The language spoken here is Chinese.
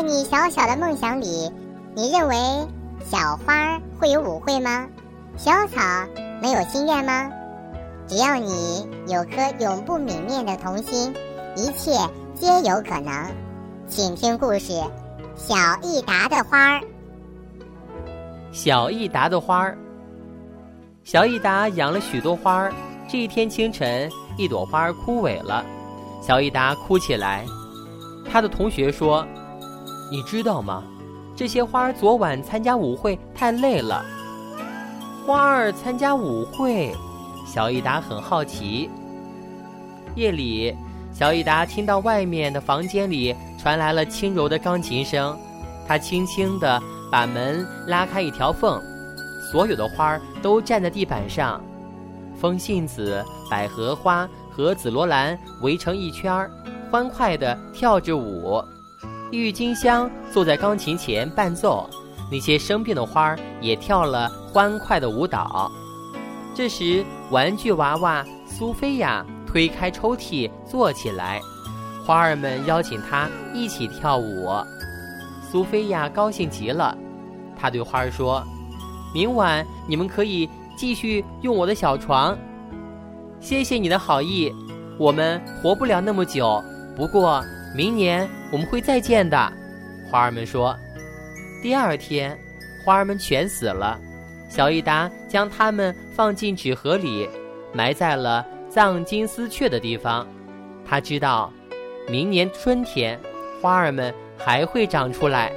在你小小的梦想里，你认为小花会有舞会吗？小草能有心愿吗？只要你有颗永不泯灭的童心，一切皆有可能。请听故事《小益达的花儿》。小益达的花儿。小益达养了许多花儿。这一天清晨，一朵花儿枯萎了，小益达哭起来。他的同学说：“你知道吗？这些花儿昨晚参加舞会太累了。”花儿参加舞会，小益达很好奇。夜里，小益达听到外面的房间里传来了轻柔的钢琴声，他轻轻地把门拉开一条缝，所有的花儿都站在地板上。风信子、百合花和紫罗兰围成一圈儿，欢快地跳着舞。郁金香坐在钢琴前伴奏，那些生病的花儿也跳了欢快的舞蹈。这时，玩具娃娃苏菲亚推开抽屉坐起来，花儿们邀请她一起跳舞。苏菲亚高兴极了，她对花儿说：“明晚你们可以。”继续用我的小床，谢谢你的好意。我们活不了那么久，不过明年我们会再见的。花儿们说。第二天，花儿们全死了。小益达将它们放进纸盒里，埋在了藏金丝雀的地方。他知道，明年春天，花儿们还会长出来。